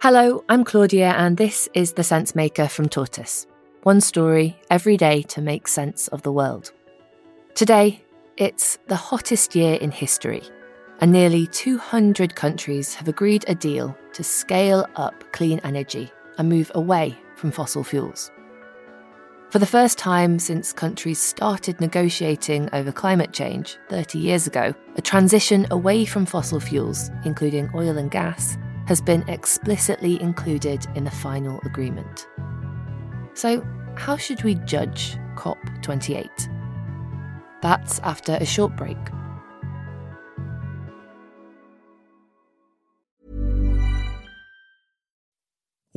Hello, I'm Claudia, and this is The Sense Maker from Tortoise. One story every day to make sense of the world. Today, it's the hottest year in history, and nearly 200 countries have agreed a deal to scale up clean energy and move away from fossil fuels. For the first time since countries started negotiating over climate change 30 years ago, a transition away from fossil fuels, including oil and gas, has been explicitly included in the final agreement. So, how should we judge COP28? That's after a short break.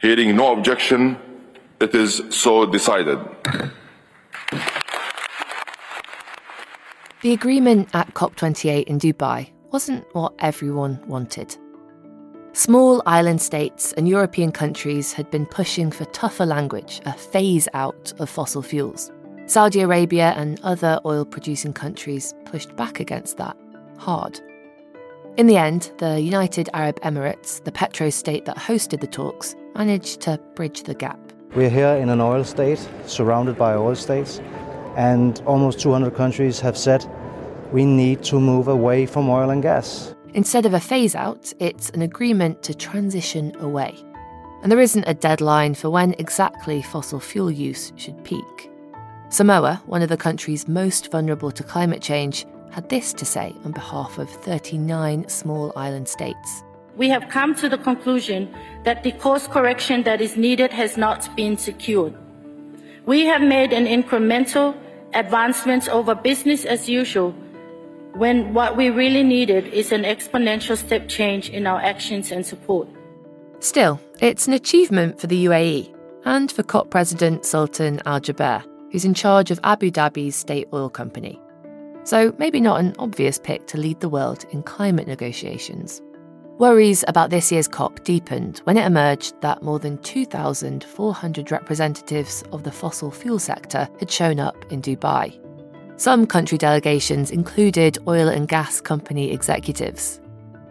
Hearing no objection, it is so decided. The agreement at COP28 in Dubai wasn't what everyone wanted. Small island states and European countries had been pushing for tougher language, a phase out of fossil fuels. Saudi Arabia and other oil producing countries pushed back against that hard. In the end, the United Arab Emirates, the petro state that hosted the talks, managed to bridge the gap. We're here in an oil state, surrounded by oil states, and almost 200 countries have said we need to move away from oil and gas. Instead of a phase out, it's an agreement to transition away. And there isn't a deadline for when exactly fossil fuel use should peak. Samoa, one of the countries most vulnerable to climate change, had this to say on behalf of 39 small island states. We have come to the conclusion that the course correction that is needed has not been secured. We have made an incremental advancement over business as usual when what we really needed is an exponential step change in our actions and support. Still, it's an achievement for the UAE and for COP President Sultan Al Jaber, who's in charge of Abu Dhabi's state oil company. So maybe not an obvious pick to lead the world in climate negotiations. Worries about this year's COP deepened when it emerged that more than 2,400 representatives of the fossil fuel sector had shown up in Dubai. Some country delegations included oil and gas company executives.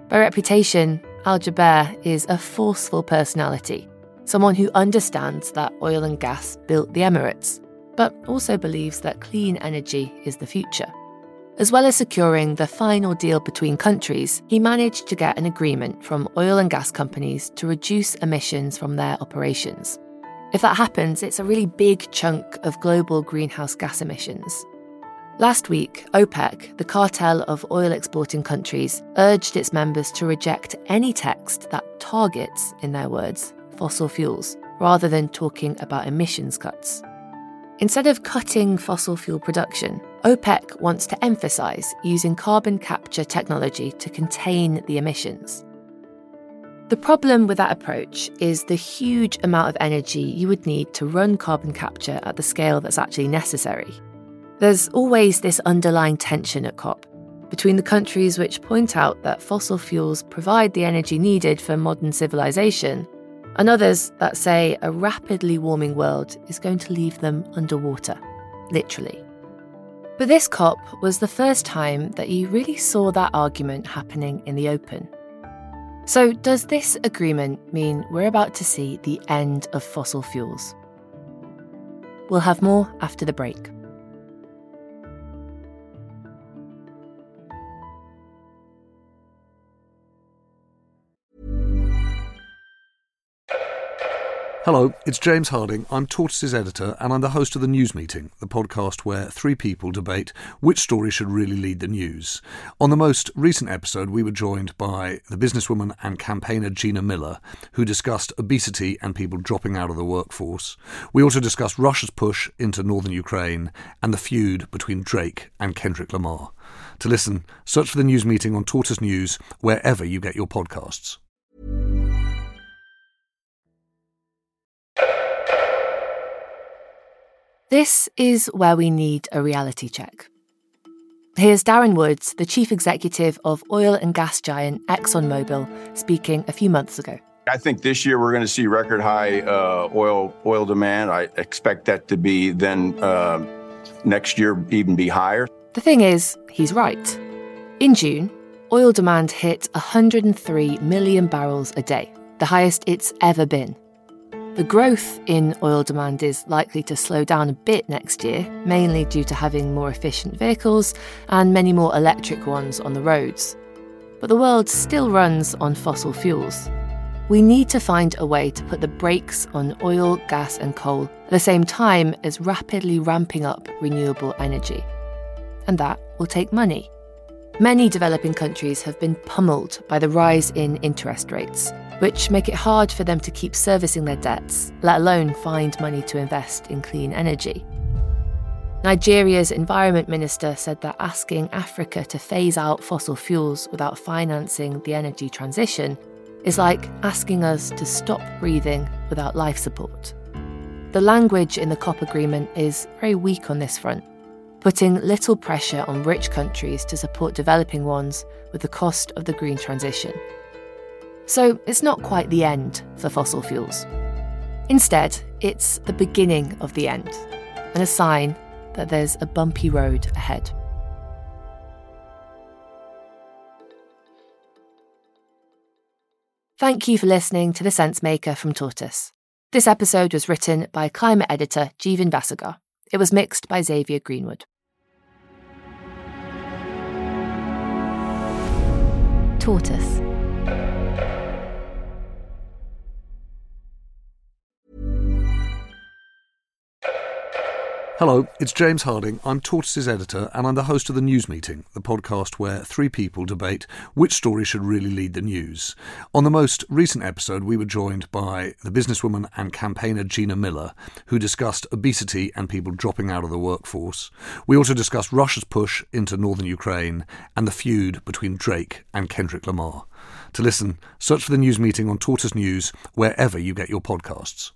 By reputation, Al Jaber is a forceful personality, someone who understands that oil and gas built the Emirates, but also believes that clean energy is the future. As well as securing the final deal between countries, he managed to get an agreement from oil and gas companies to reduce emissions from their operations. If that happens, it's a really big chunk of global greenhouse gas emissions. Last week, OPEC, the cartel of oil exporting countries, urged its members to reject any text that targets, in their words, fossil fuels, rather than talking about emissions cuts. Instead of cutting fossil fuel production, OPEC wants to emphasise using carbon capture technology to contain the emissions. The problem with that approach is the huge amount of energy you would need to run carbon capture at the scale that's actually necessary. There's always this underlying tension at COP between the countries which point out that fossil fuels provide the energy needed for modern civilization and others that say a rapidly warming world is going to leave them underwater, literally. But this COP was the first time that you really saw that argument happening in the open. So, does this agreement mean we're about to see the end of fossil fuels? We'll have more after the break. Hello, it's James Harding. I'm Tortoise's editor, and I'm the host of The News Meeting, the podcast where three people debate which story should really lead the news. On the most recent episode, we were joined by the businesswoman and campaigner Gina Miller, who discussed obesity and people dropping out of the workforce. We also discussed Russia's push into northern Ukraine and the feud between Drake and Kendrick Lamar. To listen, search for The News Meeting on Tortoise News wherever you get your podcasts. This is where we need a reality check. Here's Darren Woods, the chief executive of oil and gas giant ExxonMobil, speaking a few months ago. I think this year we're going to see record high uh, oil oil demand. I expect that to be then uh, next year even be higher. The thing is, he's right. In June, oil demand hit 103 million barrels a day, the highest it's ever been. The growth in oil demand is likely to slow down a bit next year, mainly due to having more efficient vehicles and many more electric ones on the roads. But the world still runs on fossil fuels. We need to find a way to put the brakes on oil, gas, and coal at the same time as rapidly ramping up renewable energy. And that will take money. Many developing countries have been pummeled by the rise in interest rates which make it hard for them to keep servicing their debts, let alone find money to invest in clean energy. Nigeria's environment minister said that asking Africa to phase out fossil fuels without financing the energy transition is like asking us to stop breathing without life support. The language in the COP agreement is very weak on this front, putting little pressure on rich countries to support developing ones with the cost of the green transition. So it's not quite the end for fossil fuels. Instead, it's the beginning of the end and a sign that there's a bumpy road ahead. Thank you for listening to The Sense Maker from Tortoise. This episode was written by climate editor Jeevan Vasagar. It was mixed by Xavier Greenwood. Tortoise Hello, it's James Harding. I'm Tortoise's editor, and I'm the host of The News Meeting, the podcast where three people debate which story should really lead the news. On the most recent episode, we were joined by the businesswoman and campaigner Gina Miller, who discussed obesity and people dropping out of the workforce. We also discussed Russia's push into northern Ukraine and the feud between Drake and Kendrick Lamar. To listen, search for The News Meeting on Tortoise News wherever you get your podcasts.